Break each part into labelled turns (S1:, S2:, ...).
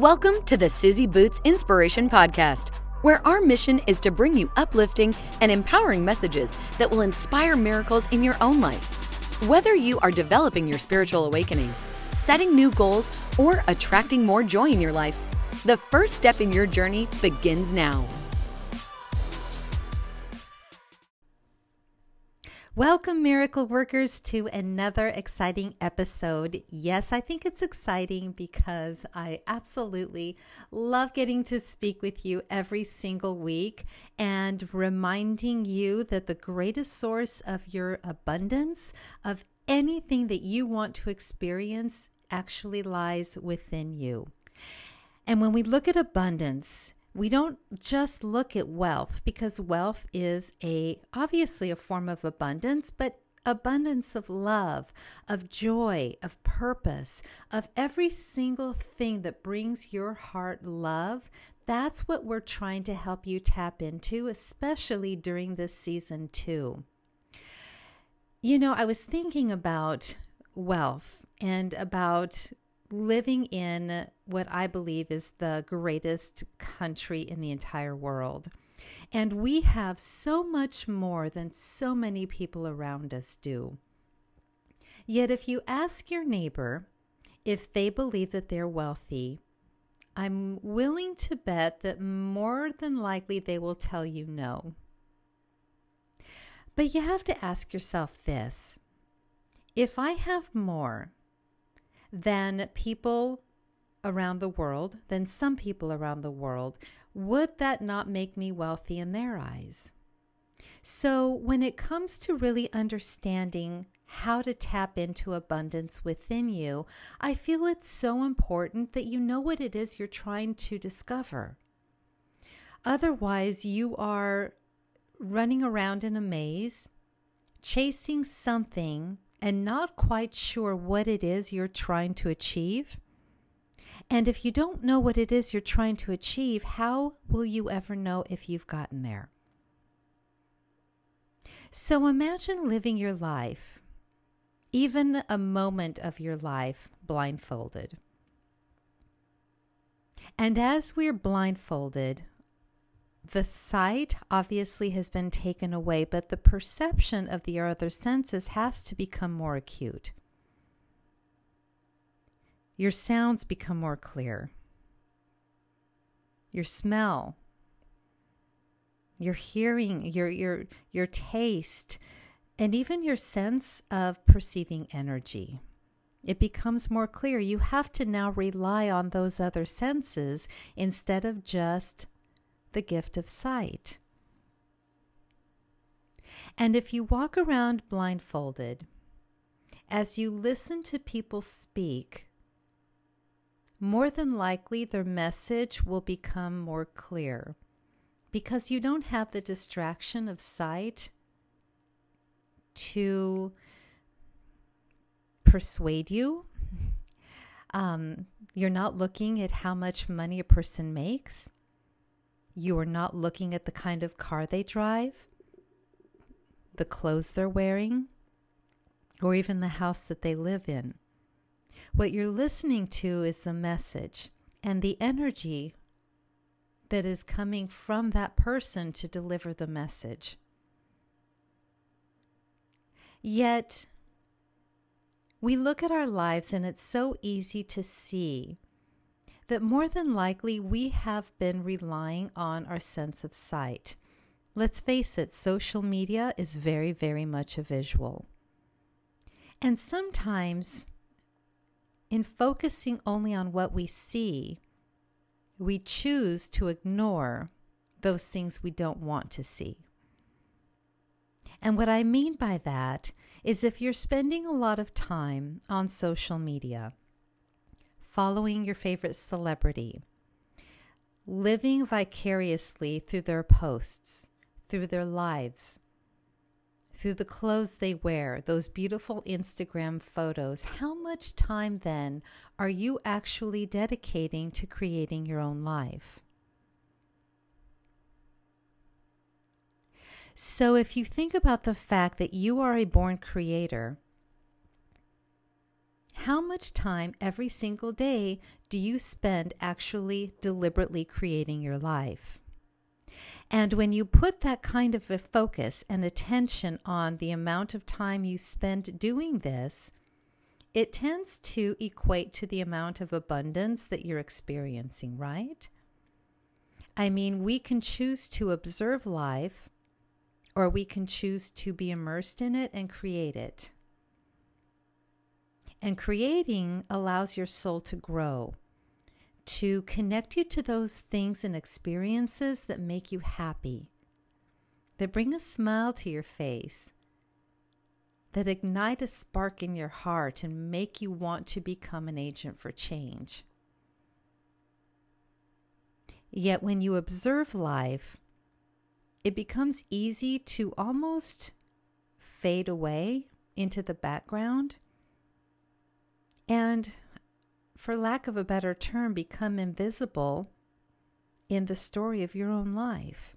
S1: Welcome to the Susie Boots Inspiration Podcast, where our mission is to bring you uplifting and empowering messages that will inspire miracles in your own life. Whether you are developing your spiritual awakening, setting new goals, or attracting more joy in your life, the first step in your journey begins now.
S2: Welcome, miracle workers, to another exciting episode. Yes, I think it's exciting because I absolutely love getting to speak with you every single week and reminding you that the greatest source of your abundance, of anything that you want to experience, actually lies within you. And when we look at abundance, we don't just look at wealth because wealth is a obviously a form of abundance but abundance of love of joy of purpose of every single thing that brings your heart love. That's what we're trying to help you tap into especially during this season too. You know i was thinking about wealth and about living in what I believe is the greatest country in the entire world. And we have so much more than so many people around us do. Yet, if you ask your neighbor if they believe that they're wealthy, I'm willing to bet that more than likely they will tell you no. But you have to ask yourself this if I have more, than people around the world, than some people around the world, would that not make me wealthy in their eyes? So, when it comes to really understanding how to tap into abundance within you, I feel it's so important that you know what it is you're trying to discover. Otherwise, you are running around in a maze, chasing something and not quite sure what it is you're trying to achieve. And if you don't know what it is you're trying to achieve, how will you ever know if you've gotten there? So imagine living your life, even a moment of your life, blindfolded. And as we're blindfolded, the sight obviously has been taken away, but the perception of the other senses has to become more acute. Your sounds become more clear. Your smell, your hearing, your your your taste, and even your sense of perceiving energy. It becomes more clear. You have to now rely on those other senses instead of just the gift of sight. And if you walk around blindfolded, as you listen to people speak, more than likely their message will become more clear because you don't have the distraction of sight to persuade you. Um, you're not looking at how much money a person makes. You are not looking at the kind of car they drive, the clothes they're wearing, or even the house that they live in. What you're listening to is the message and the energy that is coming from that person to deliver the message. Yet, we look at our lives and it's so easy to see that more than likely we have been relying on our sense of sight. Let's face it, social media is very, very much a visual. And sometimes, in focusing only on what we see, we choose to ignore those things we don't want to see. And what I mean by that is if you're spending a lot of time on social media, following your favorite celebrity, living vicariously through their posts, through their lives, through the clothes they wear, those beautiful Instagram photos, how much time then are you actually dedicating to creating your own life? So, if you think about the fact that you are a born creator, How much time every single day do you spend actually deliberately creating your life? And when you put that kind of a focus and attention on the amount of time you spend doing this, it tends to equate to the amount of abundance that you're experiencing, right? I mean, we can choose to observe life or we can choose to be immersed in it and create it. And creating allows your soul to grow to connect you to those things and experiences that make you happy, that bring a smile to your face, that ignite a spark in your heart and make you want to become an agent for change. Yet when you observe life, it becomes easy to almost fade away into the background. And for lack of a better term, become invisible in the story of your own life.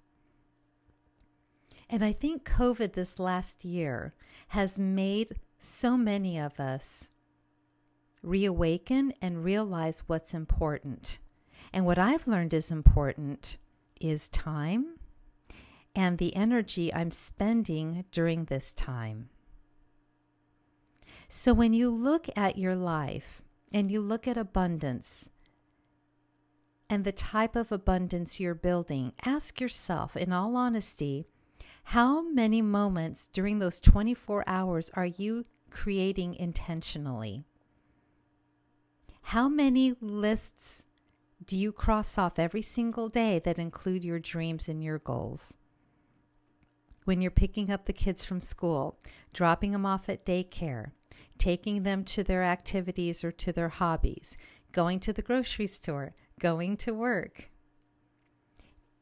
S2: And I think COVID this last year has made so many of us reawaken and realize what's important. And what I've learned is important is time and the energy I'm spending during this time. So when you look at your life, and you look at abundance and the type of abundance you're building, ask yourself, in all honesty, how many moments during those 24 hours are you creating intentionally? How many lists do you cross off every single day that include your dreams and your goals? When you're picking up the kids from school, dropping them off at daycare, taking them to their activities or to their hobbies, going to the grocery store, going to work.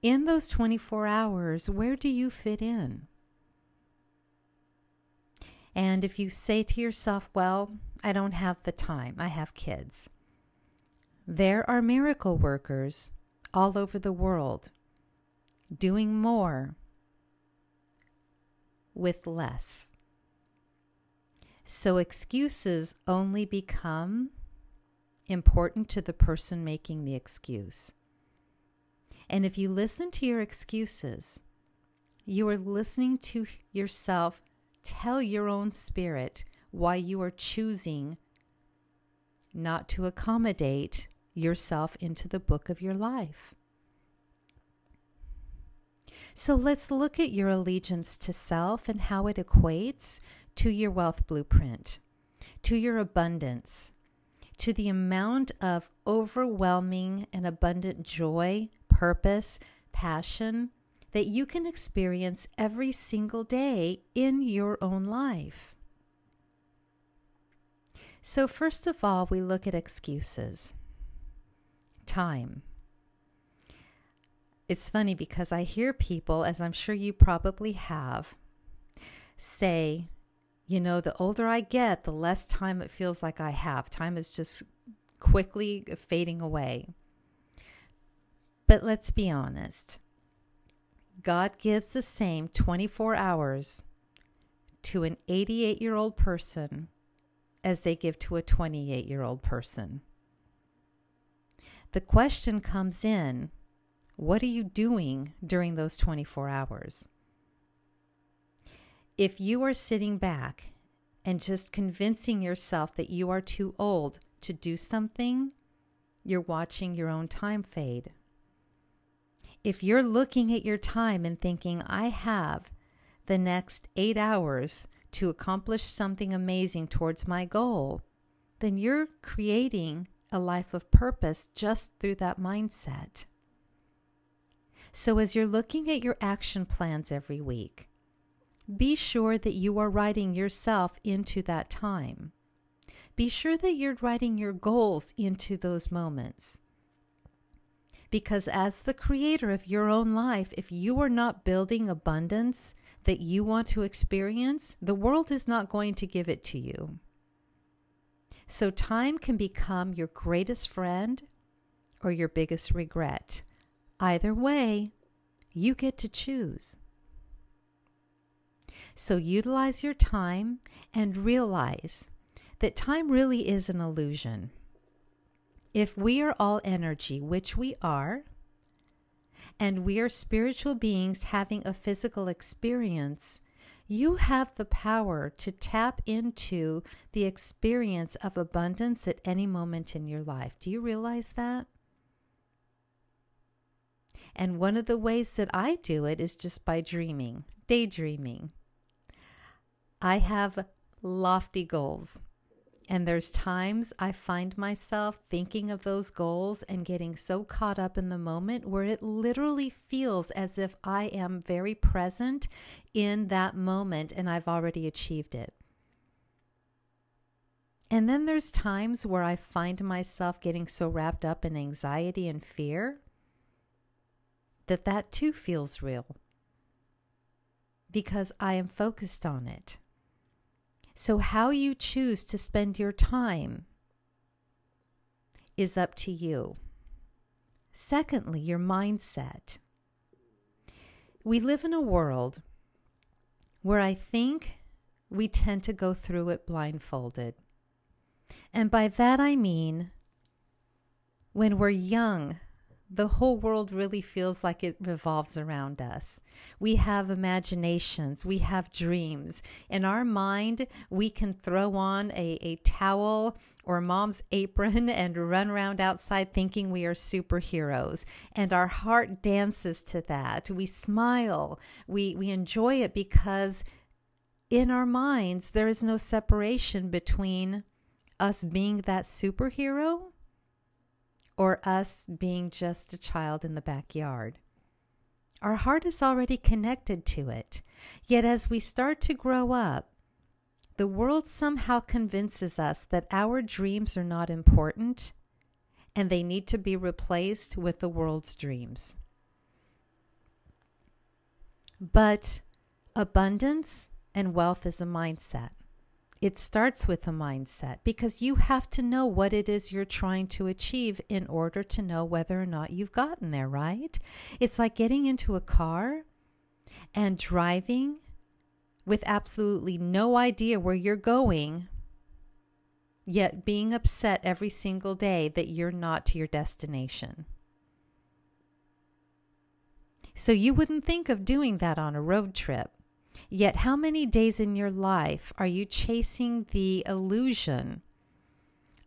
S2: In those 24 hours, where do you fit in? And if you say to yourself, well, I don't have the time, I have kids. There are miracle workers all over the world doing more with less. So excuses only become important to the person making the excuse. And if you listen to your excuses, you are listening to yourself tell your own spirit why you are choosing not to accommodate yourself into the book of your life. So let's look at your allegiance to self and how it equates to your wealth blueprint, to your abundance, to the amount of overwhelming and abundant joy, purpose, passion that you can experience every single day in your own life. So, first of all, we look at excuses. Time. It's funny because I hear people, as I'm sure you probably have, say, you know, the older I get, the less time it feels like I have. Time is just quickly fading away. But let's be honest God gives the same 24 hours to an 88 year old person as they give to a 28 year old person. The question comes in what are you doing during those 24 hours? If you are sitting back and just convincing yourself that you are too old to do something, you're watching your own time fade. If you're looking at your time and thinking, I have the next eight hours to accomplish something amazing towards my goal, then you're creating a life of purpose just through that mindset. So, as you're looking at your action plans every week, be sure that you are writing yourself into that time. Be sure that you're writing your goals into those moments. Because as the creator of your own life, if you are not building abundance that you want to experience, the world is not going to give it to you. So, time can become your greatest friend or your biggest regret. Either way, you get to choose. So utilize your time and realize that time really is an illusion. If we are all energy, which we are, and we are spiritual beings having a physical experience, you have the power to tap into the experience of abundance at any moment in your life. Do you realize that? And one of the ways that I do it is just by dreaming, daydreaming. I have lofty goals. And there's times I find myself thinking of those goals and getting so caught up in the moment where it literally feels as if I am very present in that moment and I've already achieved it. And then there's times where I find myself getting so wrapped up in anxiety and fear that that too feels real because I am focused on it. So, how you choose to spend your time is up to you. Secondly, your mindset. We live in a world where I think we tend to go through it blindfolded. And by that I mean when we're young, the whole world really feels like it revolves around us. We have imaginations, we have dreams. In our mind, we can throw on a, a towel or mom's apron and run around outside thinking we are superheroes. And our heart dances to that. We smile, we, we enjoy it because in our minds, there is no separation between us being that superhero or us being just a child in the backyard. Our heart is already connected to it. Yet as we start to grow up, the world somehow convinces us that our dreams are not important and they need to be replaced with the world's dreams. But abundance and wealth is a mindset. It starts with a mindset because you have to know what it is you're trying to achieve in order to know whether or not you've gotten there, right? It's like getting into a car and driving with absolutely no idea where you're going, yet being upset every single day that you're not to your destination. So you wouldn't think of doing that on a road trip. Yet, how many days in your life are you chasing the illusion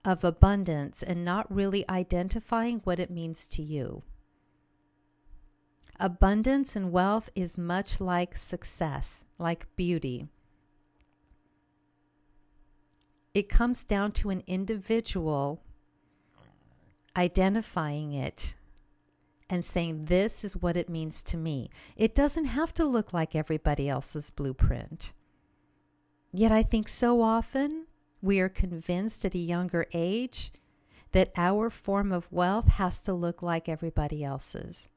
S2: of abundance and not really identifying what it means to you? Abundance and wealth is much like success, like beauty. It comes down to an individual identifying it and saying, This is what it means to me. It doesn't have to look like everybody else's blueprint. Yet I think so often we are convinced at a younger age that our form of wealth has to look like everybody else's.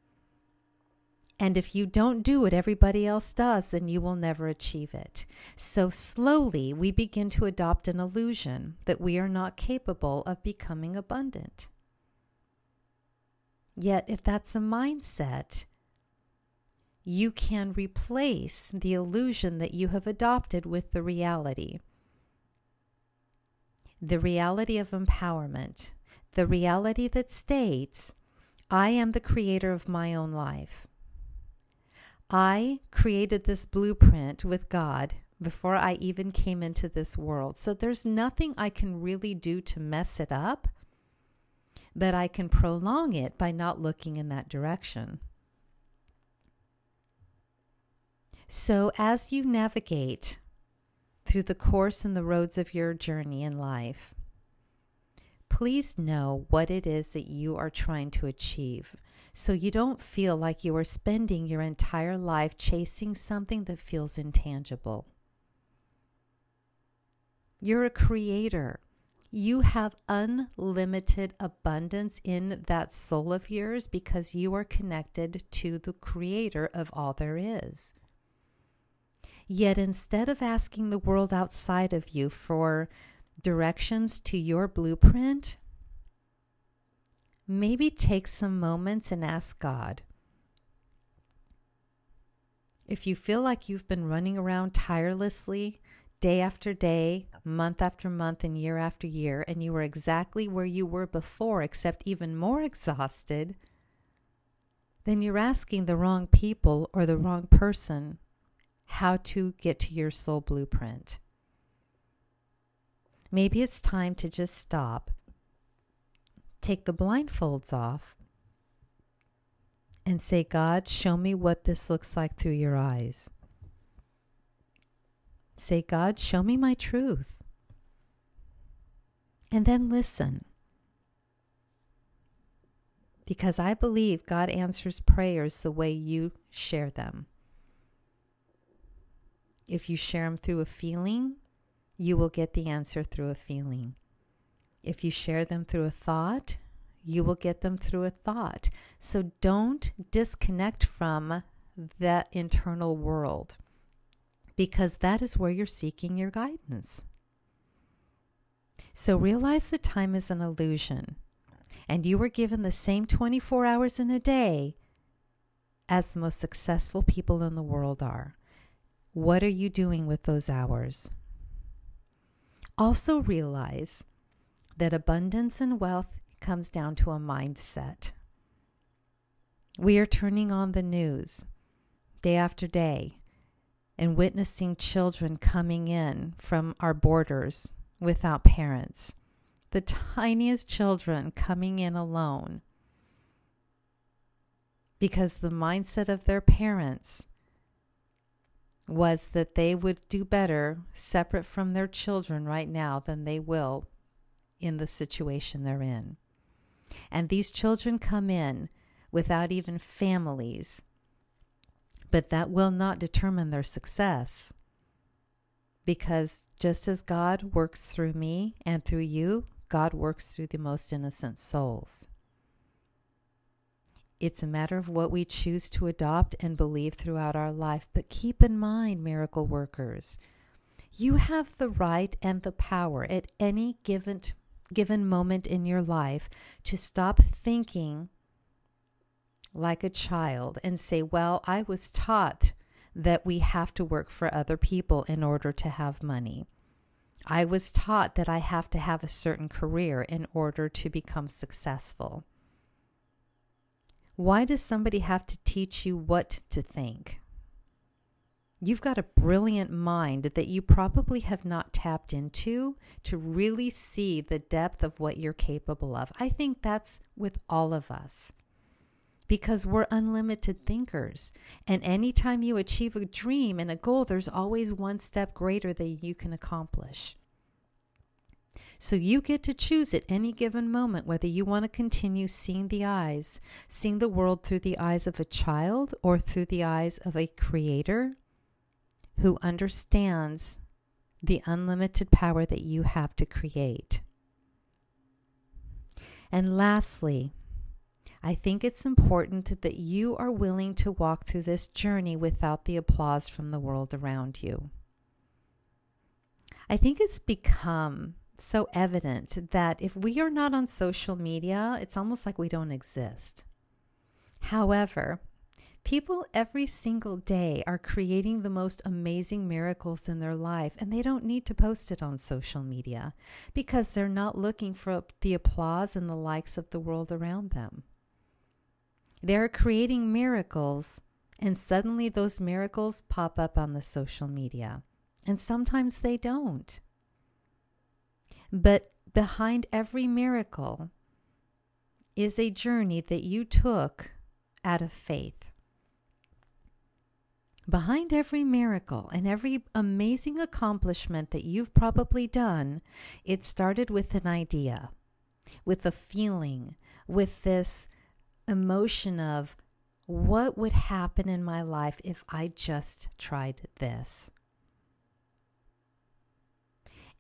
S2: And if you don't do what everybody else does, then you will never achieve it. So slowly we begin to adopt an illusion that we are not capable of becoming abundant. Yet, if that's a mindset, you can replace the illusion that you have adopted with the reality. The reality of empowerment, the reality that states, I am the creator of my own life. I created this blueprint with God before I even came into this world. So there's nothing I can really do to mess it up but I can prolong it by not looking in that direction. So, as you navigate through the course and the roads of your journey in life, please know what it is that you are trying to achieve so you don't feel like you are spending your entire life chasing something that feels intangible. You're a creator. You have unlimited abundance in that soul of yours because you are connected to the creator of all there is. Yet instead of asking the world outside of you for directions to your blueprint, maybe take some moments and ask God. If you feel like you've been running around tirelessly, day after day, month after month, and year after year, and you were exactly where you were before, except even more exhausted, then you're asking the wrong people or the wrong person how to get to your soul blueprint. Maybe it's time to just stop, take the blindfolds off, and say, God, show me what this looks like through your eyes. Say, God, show me my truth. And then listen. Because I believe God answers prayers the way you share them. If you share them through a feeling, you will get the answer through a feeling. If you share them through a thought, you will get them through a thought. So don't disconnect from that internal world because that is where you're seeking your guidance. So realize that time is an illusion and you were given the same 24 hours in a day as the most successful people in the world are. What are you doing with those hours? Also, realize that abundance and wealth comes down to a mindset. We are turning on the news day after day and witnessing children coming in from our borders without parents, the tiniest children coming in alone because the mindset of their parents was that they would do better separate from their children right now than they will in the situation they're in. And these children come in without even families, but that will not determine their success. Because just as God works through me and through you, God works through the most innocent souls. It's a matter of what we choose to adopt and believe throughout our life. But keep in mind, miracle workers, you have the right and the power at any given, given moment in your life to stop thinking like a child and say, Well, I was taught that we have to work for other people in order to have money. I was taught that I have to have a certain career in order to become successful. Why does somebody have to teach you what to think? You've got a brilliant mind that you probably have not tapped into to really see the depth of what you're capable of. I think that's with all of us because we're unlimited thinkers. And anytime you achieve a dream and a goal, there's always one step greater that you can accomplish. So you get to choose at any given moment whether you want to continue seeing the eyes, seeing the world through the eyes of a child or through the eyes of a creator who understands the unlimited power that you have to create. And lastly, I think it's important that you are willing to walk through this journey without the applause from the world around you. I think it's become so evident that if we are not on social media, it's almost like we don't exist. However, people every single day are creating the most amazing miracles in their life, and they don't need to post it on social media because they're not looking for the applause and the likes of the world around them. They're creating miracles, and suddenly those miracles pop up on the social media. And sometimes they don't. But behind every miracle is a journey that you took out of faith. Behind every miracle and every amazing accomplishment that you've probably done, it started with an idea, with a feeling, with this emotion of what would happen in my life if I just tried this.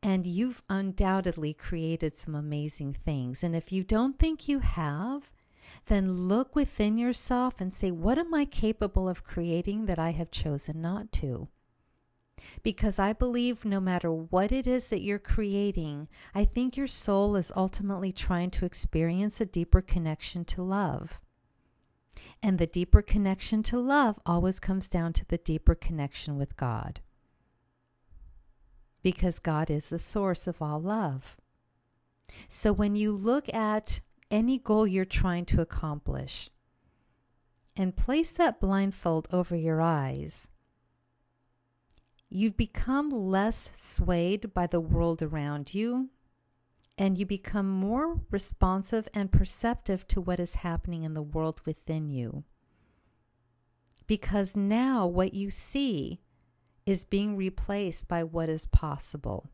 S2: And you've undoubtedly created some amazing things. And if you don't think you have, then look within yourself and say, What am I capable of creating that I have chosen not to? Because I believe no matter what it is that you're creating, I think your soul is ultimately trying to experience a deeper connection to love. And the deeper connection to love always comes down to the deeper connection with God. because God is the source of all love. So when you look at any goal you're trying to accomplish and place that blindfold over your eyes, you become less swayed by the world around you and you become more responsive and perceptive to what is happening in the world within you. Because now what you see is being replaced by what is possible.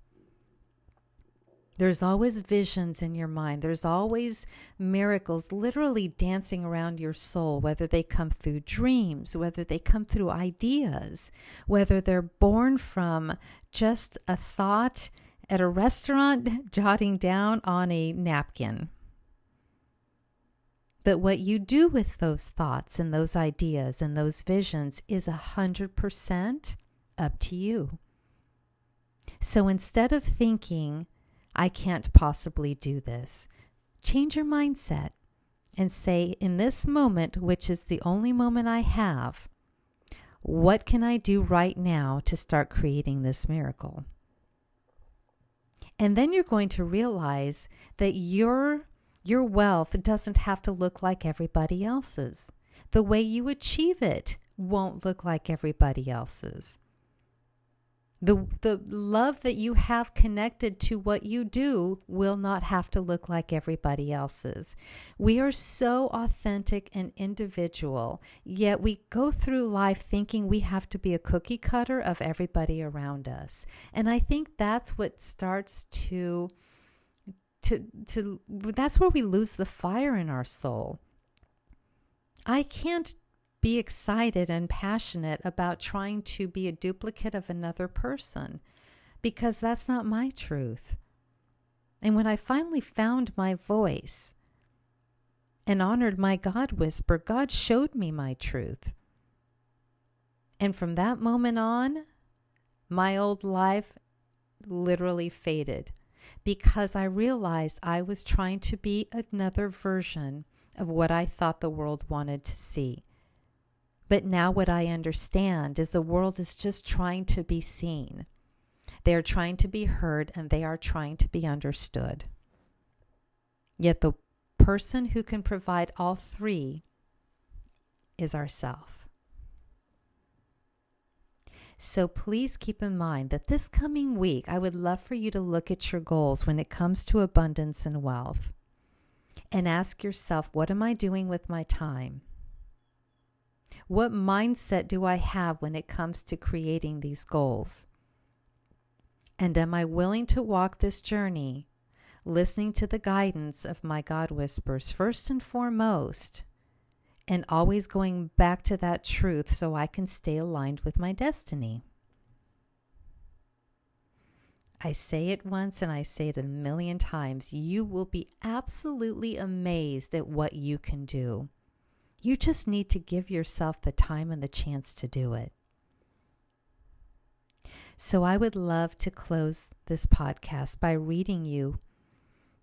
S2: There's always visions in your mind. There's always miracles literally dancing around your soul, whether they come through dreams, whether they come through ideas, whether they're born from just a thought at a restaurant, jotting down on a napkin. But what you do with those thoughts and those ideas and those visions is a hundred percent up to you. So instead of thinking, I can't possibly do this. Change your mindset and say, in this moment, which is the only moment I have, what can I do right now to start creating this miracle? And then you're going to realize that your your wealth doesn't have to look like everybody else's. The way you achieve it won't look like everybody else's. The, the love that you have connected to what you do will not have to look like everybody else's. We are so authentic and individual, yet we go through life thinking we have to be a cookie cutter of everybody around us. And I think that's what starts to to to that's where we lose the fire in our soul. I can't be excited and passionate about trying to be a duplicate of another person because that's not my truth. And when I finally found my voice and honored my God whisper, God showed me my truth. And from that moment on, my old life literally faded because I realized I was trying to be another version of what I thought the world wanted to see. But now what I understand is the world is just trying to be seen. They are trying to be heard and they are trying to be understood. Yet the person who can provide all three is ourself. So please keep in mind that this coming week, I would love for you to look at your goals when it comes to abundance and wealth and ask yourself, what am I doing with my time? What mindset do I have when it comes to creating these goals? And am I willing to walk this journey, listening to the guidance of my God whispers first and foremost, and always going back to that truth so I can stay aligned with my destiny? I say it once and I say it a million times. You will be absolutely amazed at what you can do. You just need to give yourself the time and the chance to do it. So, I would love to close this podcast by reading you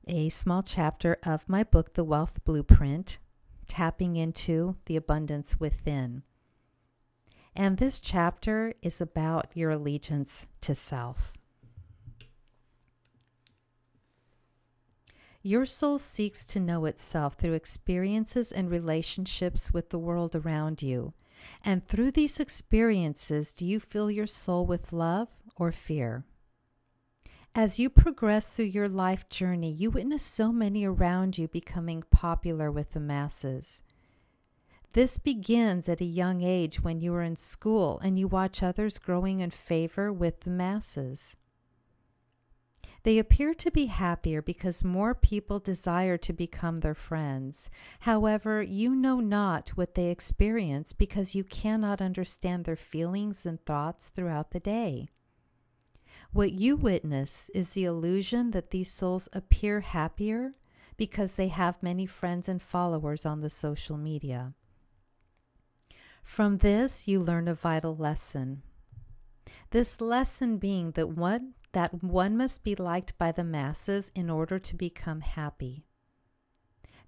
S2: a small chapter of my book, The Wealth Blueprint Tapping into the Abundance Within. And this chapter is about your allegiance to self. Your soul seeks to know itself through experiences and relationships with the world around you. And through these experiences, do you fill your soul with love or fear? As you progress through your life journey, you witness so many around you becoming popular with the masses. This begins at a young age when you are in school and you watch others growing in favor with the masses. They appear to be happier because more people desire to become their friends. However, you know not what they experience because you cannot understand their feelings and thoughts throughout the day. What you witness is the illusion that these souls appear happier because they have many friends and followers on the social media. From this, you learn a vital lesson. This lesson being that one that one must be liked by the masses in order to become happy.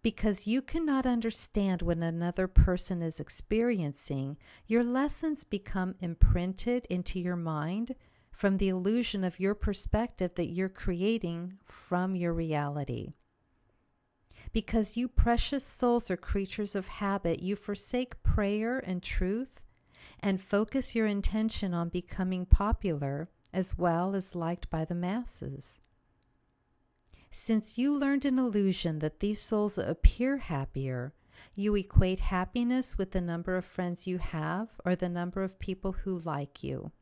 S2: Because you cannot understand what another person is experiencing, your lessons become imprinted into your mind from the illusion of your perspective that you're creating from your reality. Because you precious souls are creatures of habit, you forsake prayer and truth and focus your intention on becoming popular as well as liked by the masses. Since you learned an illusion that these souls appear happier, you equate happiness with the number of friends you have or the number of people who like you.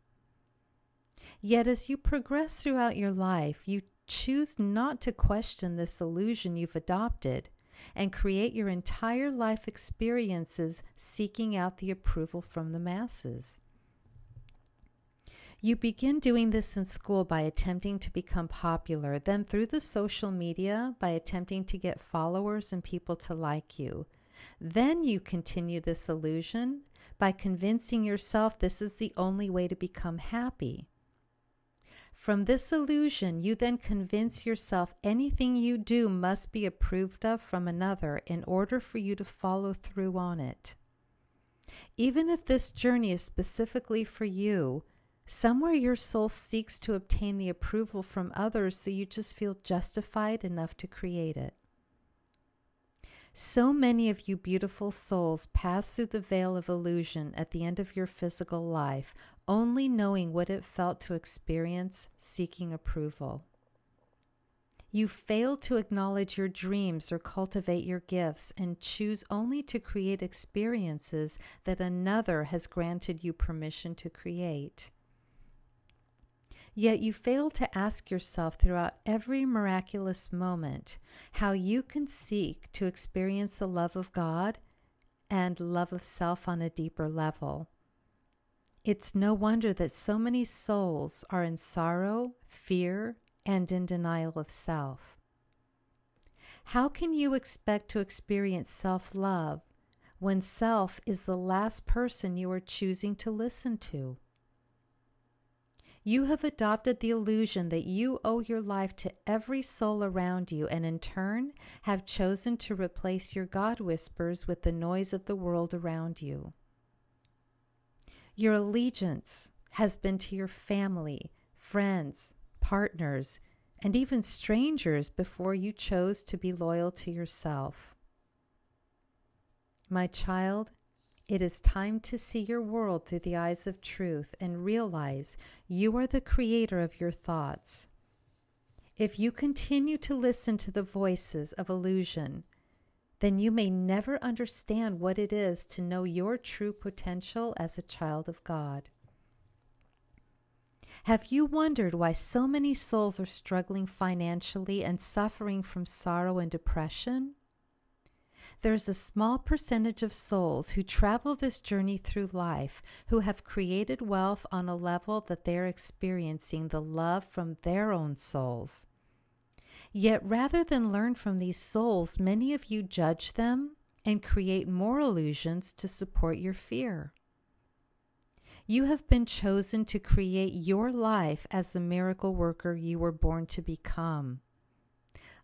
S2: Yet, as you progress throughout your life, you choose not to question this illusion you've adopted and create your entire life experiences seeking out the approval from the masses. You begin doing this in school by attempting to become popular, then through the social media by attempting to get followers and people to like you. Then you continue this illusion by convincing yourself this is the only way to become happy. From this illusion, you then convince yourself anything you do must be approved of from another in order for you to follow through on it. Even if this journey is specifically for you, Somewhere your soul seeks to obtain the approval from others so you just feel justified enough to create it. So many of you beautiful souls pass through the veil of illusion at the end of your physical life, only knowing what it felt to experience seeking approval. You fail to acknowledge your dreams or cultivate your gifts and choose only to create experiences that another has granted you permission to create. Yet you fail to ask yourself throughout every miraculous moment how you can seek to experience the love of God and love of self on a deeper level. It's no wonder that so many souls are in sorrow, fear, and in denial of self. How can you expect to experience self love when self is the last person you are choosing to listen to? You have adopted the illusion that you owe your life to every soul around you, and in turn have chosen to replace your God whispers with the noise of the world around you. Your allegiance has been to your family, friends, partners, and even strangers before you chose to be loyal to yourself. My child, it is time to see your world through the eyes of truth and realize you are the creator of your thoughts. If you continue to listen to the voices of illusion, then you may never understand what it is to know your true potential as a child of God. Have you wondered why so many souls are struggling financially and suffering from sorrow and depression? There's a small percentage of souls who travel this journey through life who have created wealth on a level that they're experiencing the love from their own souls. Yet rather than learn from these souls, many of you judge them and create more illusions to support your fear. You have been chosen to create your life as the miracle worker you were born to become.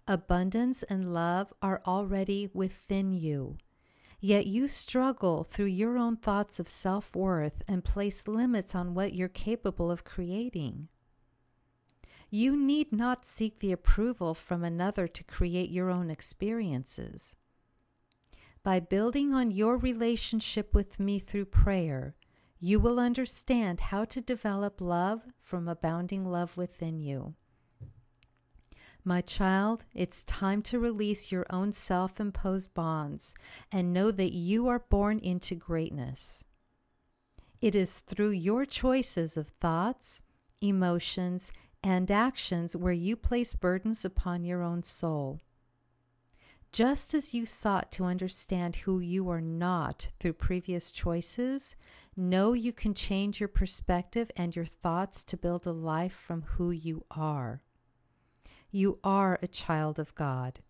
S2: Abundance and love are already within you. Yet you struggle through your own thoughts of self worth and place limits on what you're capable of creating. You need not seek the approval from another to create your own experiences. By building on your relationship with me through prayer, you will understand how to develop love from abounding love within you. My child, it's time to release your own self imposed bonds and know that you are born into greatness. It is through your choices of thoughts, emotions, and actions where you place burdens upon your own soul. Just as you sought to understand who you are not through previous choices, know you can change your perspective and your thoughts to build a life from who you are. You are a child of God.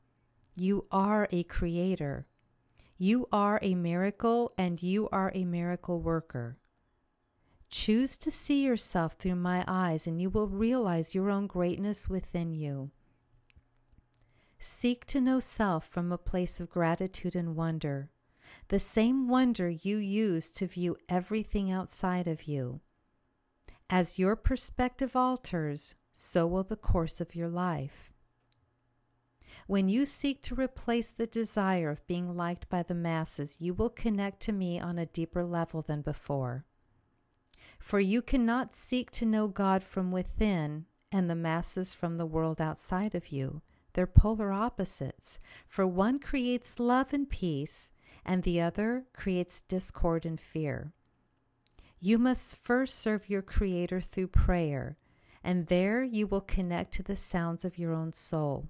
S2: You are a creator. You are a miracle and you are a miracle worker. Choose to see yourself through my eyes and you will realize your own greatness within you. Seek to know self from a place of gratitude and wonder, the same wonder you use to view everything outside of you. As your perspective alters, so will the course of your life. When you seek to replace the desire of being liked by the masses, you will connect to me on a deeper level than before. For you cannot seek to know God from within and the masses from the world outside of you. They're polar opposites, for one creates love and peace, and the other creates discord and fear. You must first serve your Creator through prayer, and there you will connect to the sounds of your own soul.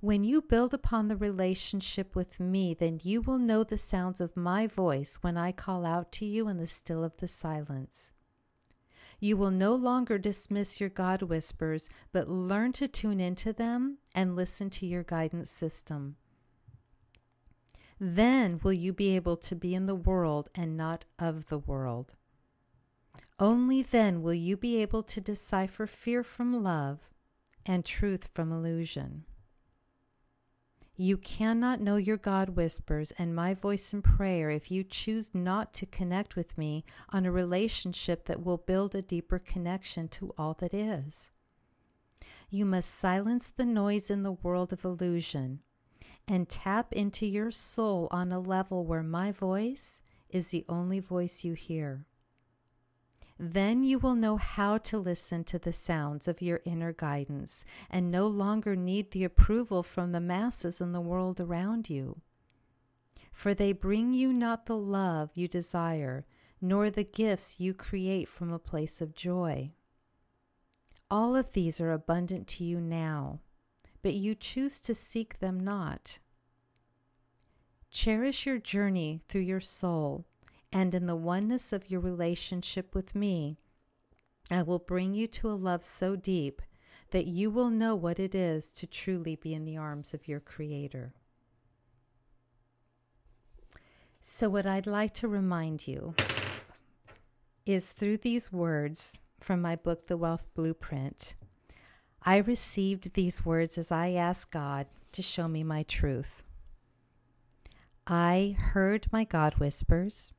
S2: When you build upon the relationship with me, then you will know the sounds of my voice when I call out to you in the still of the silence. You will no longer dismiss your God whispers, but learn to tune into them and listen to your guidance system. Then will you be able to be in the world and not of the world. Only then will you be able to decipher fear from love and truth from illusion. You cannot know your God whispers and my voice in prayer if you choose not to connect with me on a relationship that will build a deeper connection to all that is. You must silence the noise in the world of illusion and tap into your soul on a level where my voice is the only voice you hear. Then you will know how to listen to the sounds of your inner guidance and no longer need the approval from the masses in the world around you. For they bring you not the love you desire, nor the gifts you create from a place of joy. All of these are abundant to you now, but you choose to seek them not. Cherish your journey through your soul and in the oneness of your relationship with me, I will bring you to a love so deep that you will know what it is to truly be in the arms of your Creator. So, what I'd like to remind you is through these words from my book, The Wealth Blueprint, I received these words as I asked God to show me my truth. I heard my God whispers.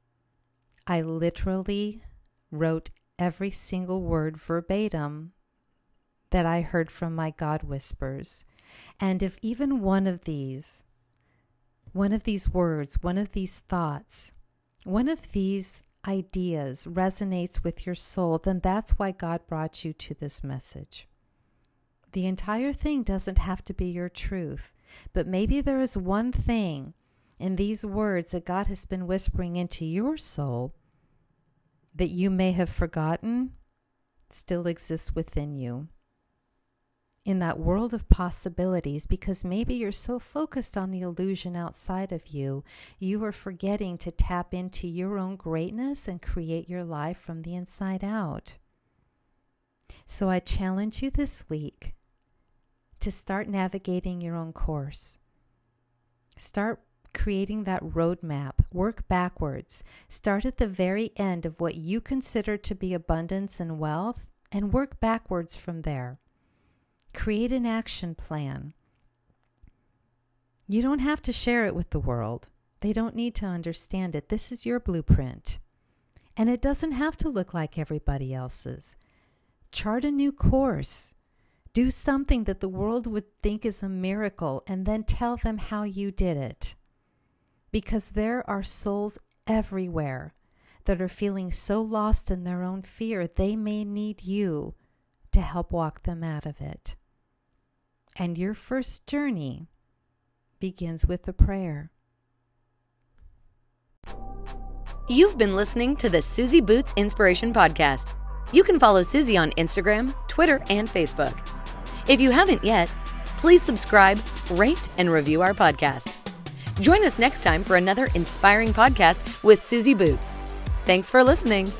S2: I literally wrote every single word verbatim that I heard from my God whispers. And if even one of these, one of these words, one of these thoughts, one of these ideas resonates with your soul, then that's why God brought you to this message. The entire thing doesn't have to be your truth, but maybe there is one thing in these words that God has been whispering into your soul that you may have forgotten still exists within you. In that world of possibilities, because maybe you're so focused on the illusion outside of you, you are forgetting to tap into your own greatness and create your life from the inside out. So I challenge you this week to start navigating your own course. Start creating that roadmap. Work backwards. Start at the very end of what you consider to be abundance and wealth and work backwards from there. Create an action plan. You don't have to share it with the world. They don't need to understand it. This is your blueprint. And it doesn't have to look like everybody else's. Chart a new course. Do something that the world would think is a miracle and then tell them how you did it because there are souls everywhere that are feeling so lost in their own fear, they may need you to help walk them out of it. And your first journey begins with a prayer.
S1: You've been listening to the Susie Boots Inspiration Podcast. You can follow Susie on Instagram, Twitter, and Facebook. If you haven't yet, please subscribe, rate, and review our podcast. Join us next time for another inspiring podcast with Susie Boots. Thanks for listening.